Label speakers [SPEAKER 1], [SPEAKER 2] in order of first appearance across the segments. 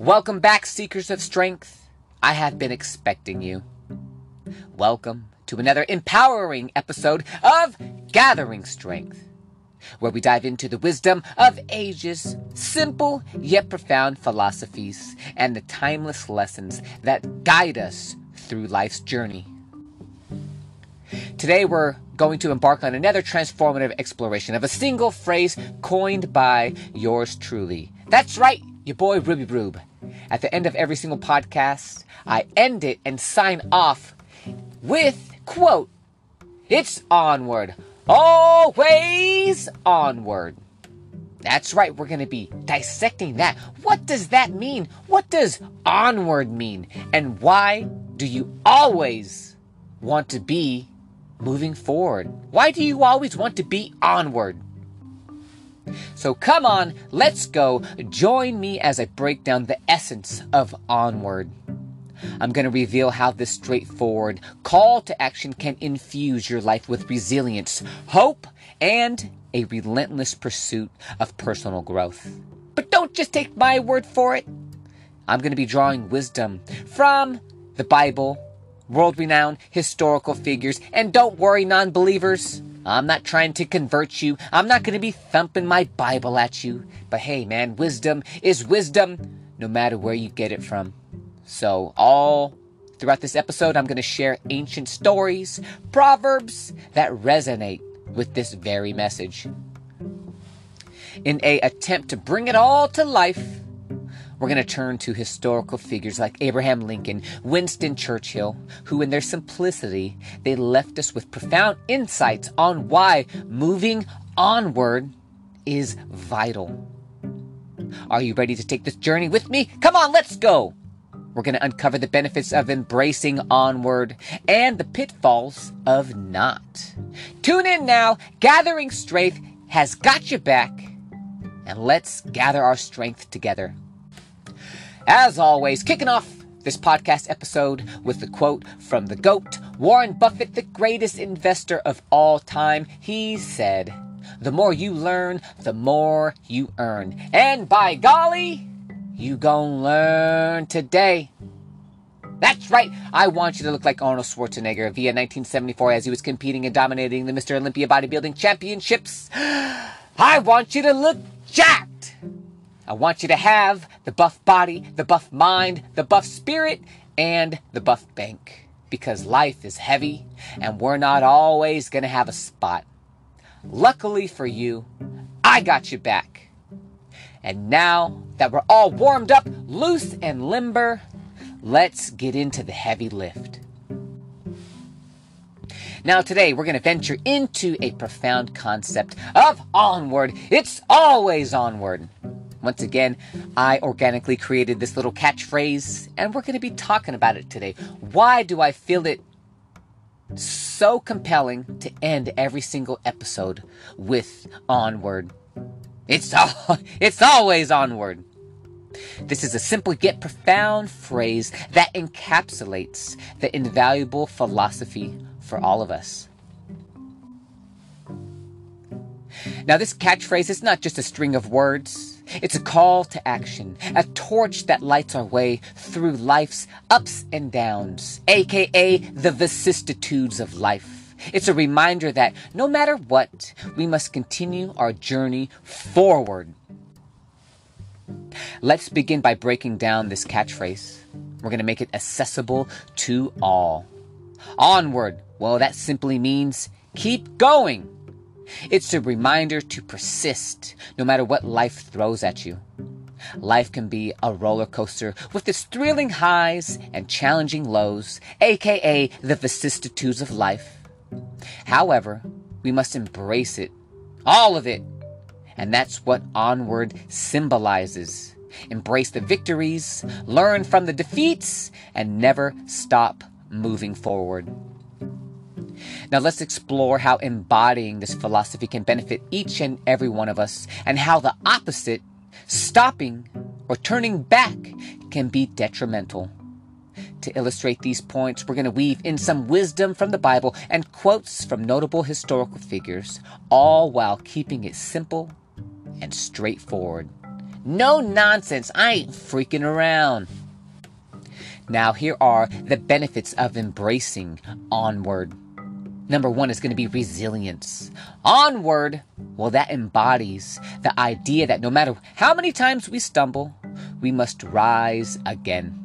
[SPEAKER 1] Welcome back, seekers of strength. I have been expecting you. Welcome to another empowering episode of Gathering Strength, where we dive into the wisdom of ages, simple yet profound philosophies, and the timeless lessons that guide us through life's journey. Today, we're going to embark on another transformative exploration of a single phrase coined by yours truly. That's right, your boy Ruby Rube. At the end of every single podcast, I end it and sign off with quote, it's onward, always onward. That's right, we're going to be dissecting that. What does that mean? What does onward mean? And why do you always want to be moving forward? Why do you always want to be onward? So come on, let's go. Join me as I break down the essence of Onward. I'm going to reveal how this straightforward call to action can infuse your life with resilience, hope, and a relentless pursuit of personal growth. But don't just take my word for it. I'm going to be drawing wisdom from the Bible, world renowned historical figures, and don't worry, non believers. I'm not trying to convert you. I'm not going to be thumping my Bible at you. But hey, man, wisdom is wisdom no matter where you get it from. So, all throughout this episode, I'm going to share ancient stories, proverbs that resonate with this very message. In a attempt to bring it all to life, we're going to turn to historical figures like Abraham Lincoln, Winston Churchill, who in their simplicity, they left us with profound insights on why moving onward is vital. Are you ready to take this journey with me? Come on, let's go! We're going to uncover the benefits of embracing onward and the pitfalls of not. Tune in now. Gathering Strength has got you back. And let's gather our strength together. As always, kicking off this podcast episode with the quote from the GOAT, Warren Buffett, the greatest investor of all time. He said, The more you learn, the more you earn. And by golly, you gon' learn today. That's right. I want you to look like Arnold Schwarzenegger via 1974 as he was competing and dominating the Mr. Olympia Bodybuilding Championships. I want you to look jacked. I want you to have the buff body, the buff mind, the buff spirit, and the buff bank. Because life is heavy and we're not always going to have a spot. Luckily for you, I got you back. And now that we're all warmed up, loose and limber, let's get into the heavy lift. Now, today we're going to venture into a profound concept of onward. It's always onward. Once again, I organically created this little catchphrase, and we're going to be talking about it today. Why do I feel it so compelling to end every single episode with onward? It's all, it's always onward. This is a simple yet profound phrase that encapsulates the invaluable philosophy for all of us. Now, this catchphrase is not just a string of words. It's a call to action, a torch that lights our way through life's ups and downs, aka the vicissitudes of life. It's a reminder that no matter what, we must continue our journey forward. Let's begin by breaking down this catchphrase. We're going to make it accessible to all. Onward, well, that simply means keep going. It's a reminder to persist no matter what life throws at you. Life can be a roller coaster with its thrilling highs and challenging lows, aka the vicissitudes of life. However, we must embrace it, all of it. And that's what onward symbolizes. Embrace the victories, learn from the defeats, and never stop moving forward. Now let's explore how embodying this philosophy can benefit each and every one of us and how the opposite, stopping or turning back, can be detrimental. To illustrate these points, we're going to weave in some wisdom from the Bible and quotes from notable historical figures, all while keeping it simple and straightforward. No nonsense. I ain't freaking around. Now, here are the benefits of embracing onward. Number one is going to be resilience. Onward, well, that embodies the idea that no matter how many times we stumble, we must rise again.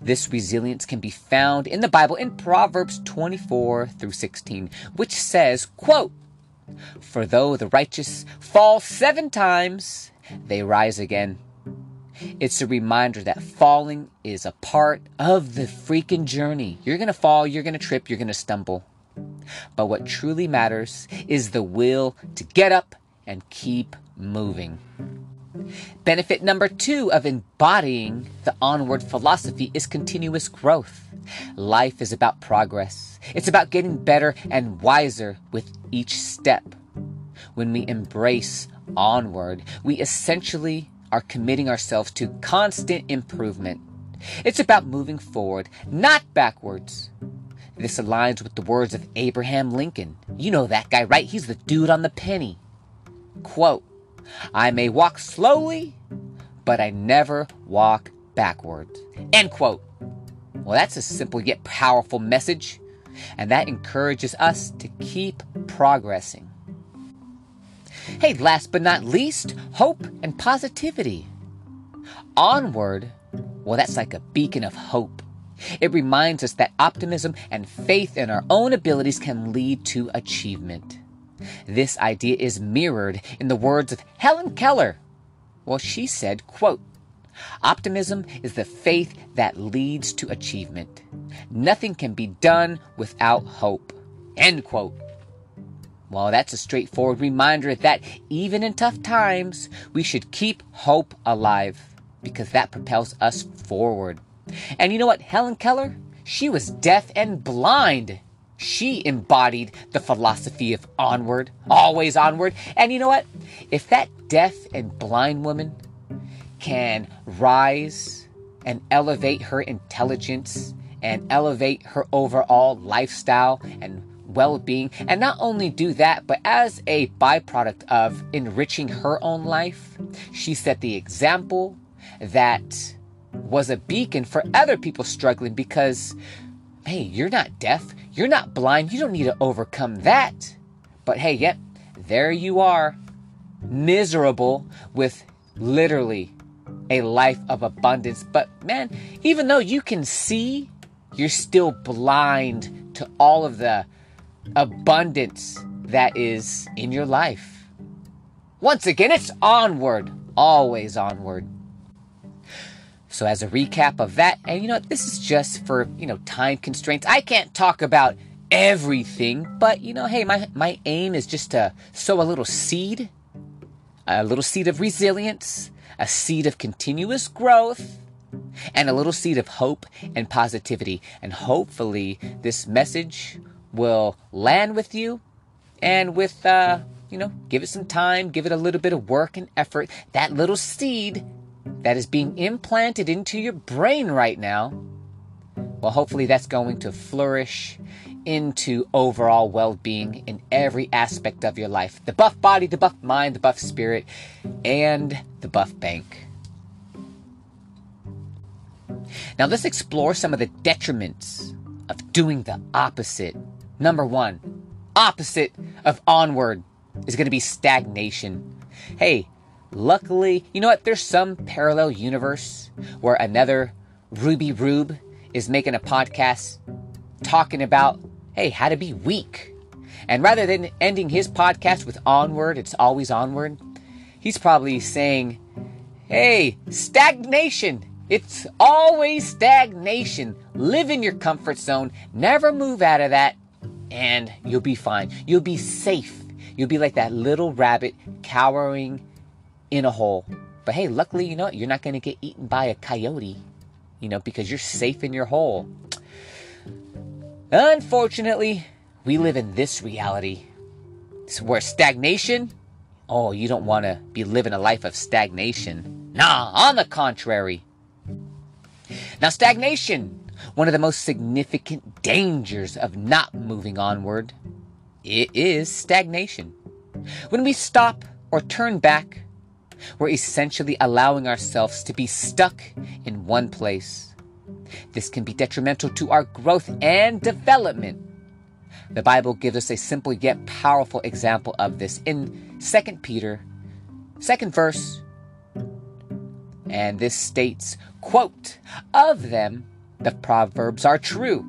[SPEAKER 1] This resilience can be found in the Bible in Proverbs 24 through 16, which says, quote, For though the righteous fall seven times, they rise again. It's a reminder that falling is a part of the freaking journey. You're going to fall, you're going to trip, you're going to stumble. But what truly matters is the will to get up and keep moving. Benefit number two of embodying the onward philosophy is continuous growth. Life is about progress. It's about getting better and wiser with each step. When we embrace onward, we essentially are committing ourselves to constant improvement. It's about moving forward, not backwards. This aligns with the words of Abraham Lincoln. You know that guy, right? He's the dude on the penny. Quote, I may walk slowly, but I never walk backwards. End quote. Well, that's a simple yet powerful message, and that encourages us to keep progressing. Hey, last but not least, hope and positivity. Onward, well, that's like a beacon of hope. It reminds us that optimism and faith in our own abilities can lead to achievement. This idea is mirrored in the words of Helen Keller. Well, she said, quote, Optimism is the faith that leads to achievement. Nothing can be done without hope. End quote. Well, that's a straightforward reminder that even in tough times, we should keep hope alive because that propels us forward. And you know what, Helen Keller? She was deaf and blind. She embodied the philosophy of onward, always onward. And you know what? If that deaf and blind woman can rise and elevate her intelligence and elevate her overall lifestyle and well being, and not only do that, but as a byproduct of enriching her own life, she set the example that was a beacon for other people struggling because, hey, you're not deaf, you're not blind, you don't need to overcome that. But hey, yep, there you are, miserable with literally a life of abundance. But man, even though you can see, you're still blind to all of the abundance that is in your life. Once again, it's onward, always onward. So, as a recap of that, and you know, this is just for, you know, time constraints. I can't talk about everything, but you know, hey, my, my aim is just to sow a little seed, a little seed of resilience, a seed of continuous growth, and a little seed of hope and positivity. And hopefully, this message will land with you and with, uh, you know, give it some time, give it a little bit of work and effort. That little seed that is being implanted into your brain right now, well, hopefully that's going to flourish into overall well being in every aspect of your life the buff body, the buff mind, the buff spirit, and the buff bank. Now, let's explore some of the detriments of doing the opposite. Number one, opposite of onward is going to be stagnation. Hey, Luckily, you know what? There's some parallel universe where another Ruby Rube is making a podcast talking about, hey, how to be weak. And rather than ending his podcast with onward, it's always onward, he's probably saying, hey, stagnation. It's always stagnation. Live in your comfort zone, never move out of that, and you'll be fine. You'll be safe. You'll be like that little rabbit cowering in a hole. But hey, luckily, you know, you're not going to get eaten by a coyote, you know, because you're safe in your hole. Unfortunately, we live in this reality it's where stagnation, oh, you don't want to be living a life of stagnation. Nah, on the contrary. Now, stagnation, one of the most significant dangers of not moving onward, it is stagnation. When we stop or turn back we're essentially allowing ourselves to be stuck in one place. This can be detrimental to our growth and development. The Bible gives us a simple yet powerful example of this in 2 Peter, second verse. And this states, quote, of them the proverbs are true.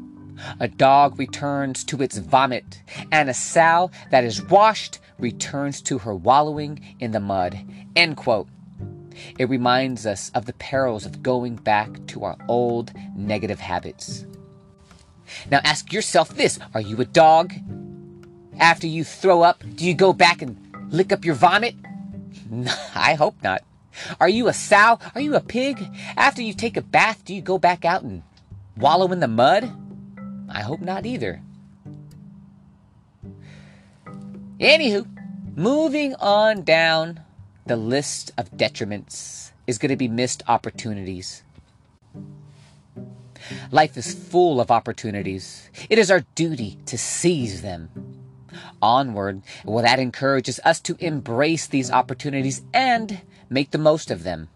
[SPEAKER 1] A dog returns to its vomit, and a sow that is washed returns to her wallowing in the mud. End quote. It reminds us of the perils of going back to our old negative habits. Now ask yourself this Are you a dog? After you throw up, do you go back and lick up your vomit? I hope not. Are you a sow? Are you a pig? After you take a bath, do you go back out and wallow in the mud? I hope not either. Anywho, moving on down the list of detriments is going to be missed opportunities. Life is full of opportunities. It is our duty to seize them. Onward, well, that encourages us to embrace these opportunities and make the most of them.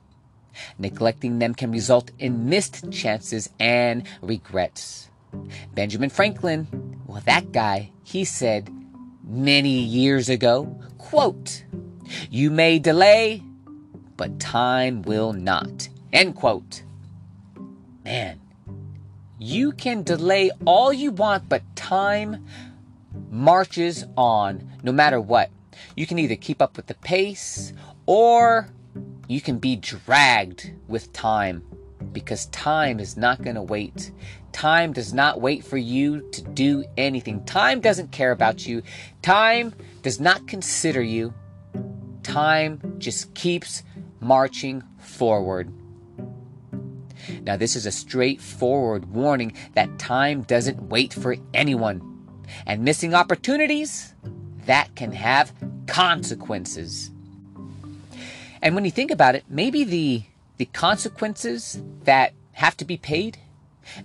[SPEAKER 1] Neglecting them can result in missed chances and regrets. Benjamin Franklin, well, that guy, he said many years ago, quote, You may delay, but time will not. End quote. Man, you can delay all you want, but time marches on no matter what. You can either keep up with the pace or you can be dragged with time because time is not going to wait. Time does not wait for you to do anything. Time doesn't care about you. Time does not consider you. Time just keeps marching forward. Now, this is a straightforward warning that time doesn't wait for anyone. And missing opportunities, that can have consequences. And when you think about it, maybe the, the consequences that have to be paid,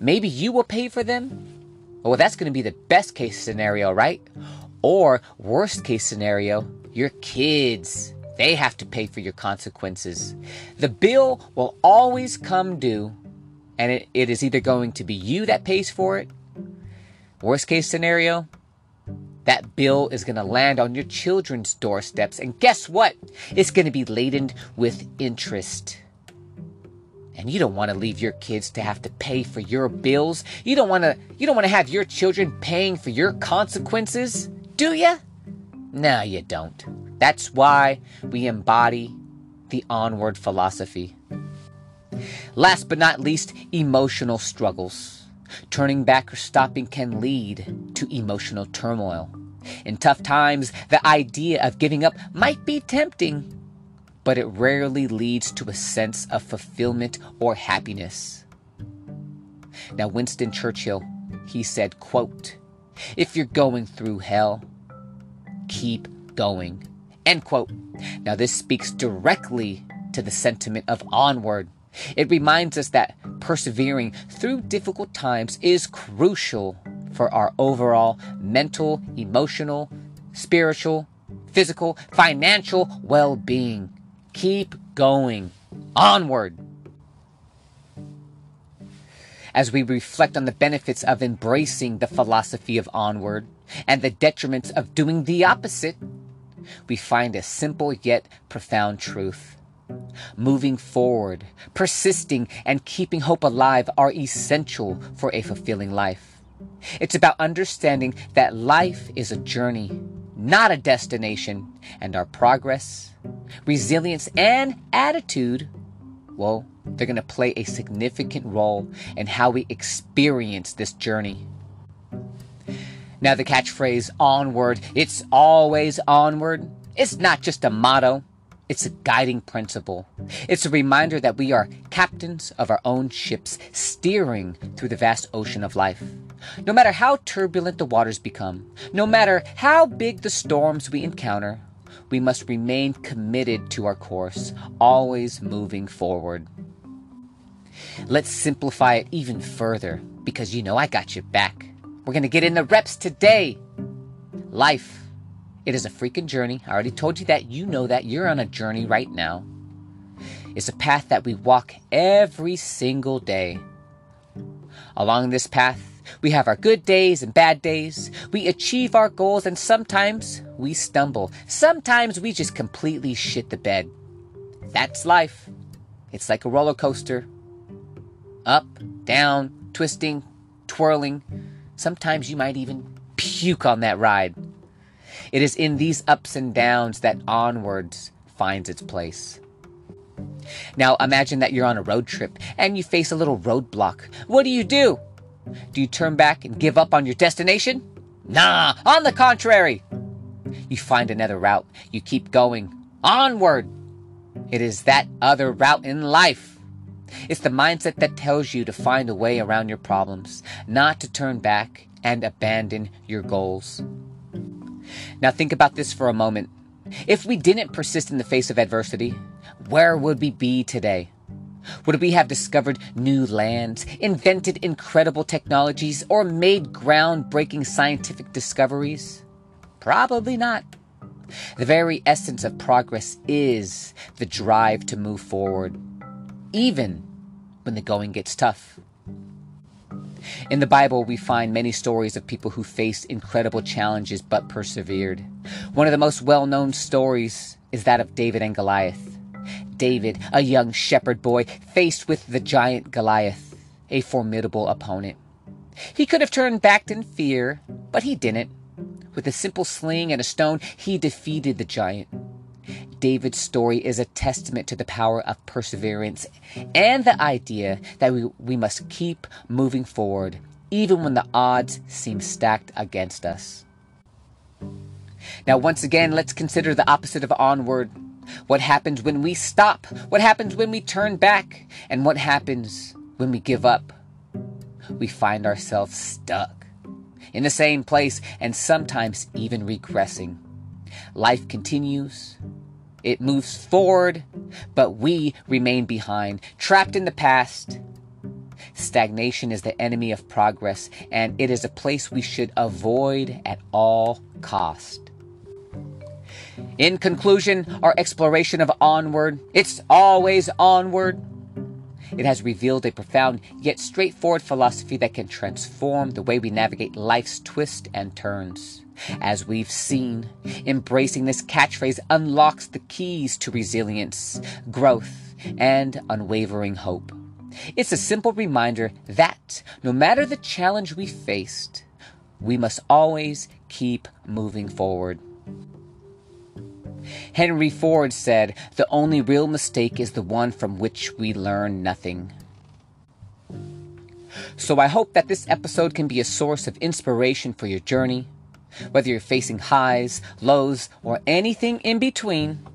[SPEAKER 1] maybe you will pay for them. Oh, well, that's going to be the best case scenario, right? Or worst case scenario, your kids they have to pay for your consequences. The bill will always come due, and it, it is either going to be you that pays for it. Worst case scenario, that bill is going to land on your children's doorsteps. And guess what? It's going to be laden with interest. And you don't want to leave your kids to have to pay for your bills. You don't want to you don't want to have your children paying for your consequences, do you? No, you don't. That's why we embody the onward philosophy. Last but not least, emotional struggles. Turning back or stopping can lead to emotional turmoil. In tough times, the idea of giving up might be tempting, but it rarely leads to a sense of fulfillment or happiness. Now, Winston Churchill, he said, quote, If you're going through hell, keep going. End quote. Now, this speaks directly to the sentiment of onward. It reminds us that persevering through difficult times is crucial for our overall mental, emotional, spiritual, physical, financial well being. Keep going. Onward. As we reflect on the benefits of embracing the philosophy of onward and the detriments of doing the opposite, we find a simple yet profound truth. Moving forward, persisting, and keeping hope alive are essential for a fulfilling life. It's about understanding that life is a journey, not a destination, and our progress, resilience, and attitude, well, they're going to play a significant role in how we experience this journey. Now, the catchphrase onward, it's always onward, it's not just a motto, it's a guiding principle. It's a reminder that we are captains of our own ships, steering through the vast ocean of life. No matter how turbulent the waters become, no matter how big the storms we encounter, we must remain committed to our course, always moving forward. Let's simplify it even further because you know I got your back. We're going to get in the reps today. Life, it is a freaking journey. I already told you that. You know that. You're on a journey right now. It's a path that we walk every single day. Along this path, we have our good days and bad days. We achieve our goals and sometimes we stumble. Sometimes we just completely shit the bed. That's life. It's like a roller coaster. Up, down, twisting, twirling. Sometimes you might even puke on that ride. It is in these ups and downs that onwards finds its place. Now imagine that you're on a road trip and you face a little roadblock. What do you do? Do you turn back and give up on your destination? Nah, on the contrary. You find another route. You keep going. Onward. It is that other route in life. It's the mindset that tells you to find a way around your problems, not to turn back and abandon your goals. Now think about this for a moment. If we didn't persist in the face of adversity, where would we be today? Would we have discovered new lands, invented incredible technologies, or made groundbreaking scientific discoveries? Probably not. The very essence of progress is the drive to move forward, even when the going gets tough. In the Bible, we find many stories of people who faced incredible challenges but persevered. One of the most well known stories is that of David and Goliath. David, a young shepherd boy, faced with the giant Goliath, a formidable opponent. He could have turned back in fear, but he didn't. With a simple sling and a stone, he defeated the giant. David's story is a testament to the power of perseverance and the idea that we, we must keep moving forward, even when the odds seem stacked against us. Now, once again, let's consider the opposite of onward what happens when we stop? What happens when we turn back? And what happens when we give up? We find ourselves stuck in the same place and sometimes even regressing. Life continues. It moves forward, but we remain behind, trapped in the past. Stagnation is the enemy of progress, and it is a place we should avoid at all cost. In conclusion, our exploration of Onward, it's always onward. It has revealed a profound yet straightforward philosophy that can transform the way we navigate life's twists and turns. As we've seen, embracing this catchphrase unlocks the keys to resilience, growth, and unwavering hope. It's a simple reminder that no matter the challenge we faced, we must always keep moving forward. Henry Ford said, The only real mistake is the one from which we learn nothing. So I hope that this episode can be a source of inspiration for your journey. Whether you're facing highs, lows, or anything in between,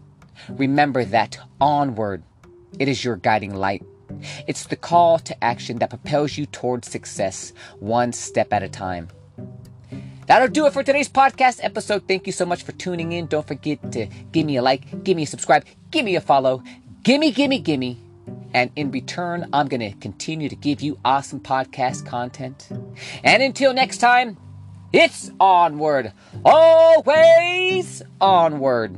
[SPEAKER 1] remember that onward, it is your guiding light. It's the call to action that propels you towards success, one step at a time. That'll do it for today's podcast episode. Thank you so much for tuning in. Don't forget to give me a like, give me a subscribe, give me a follow, gimme, gimme, gimme. And in return, I'm going to continue to give you awesome podcast content. And until next time, it's onward, always onward.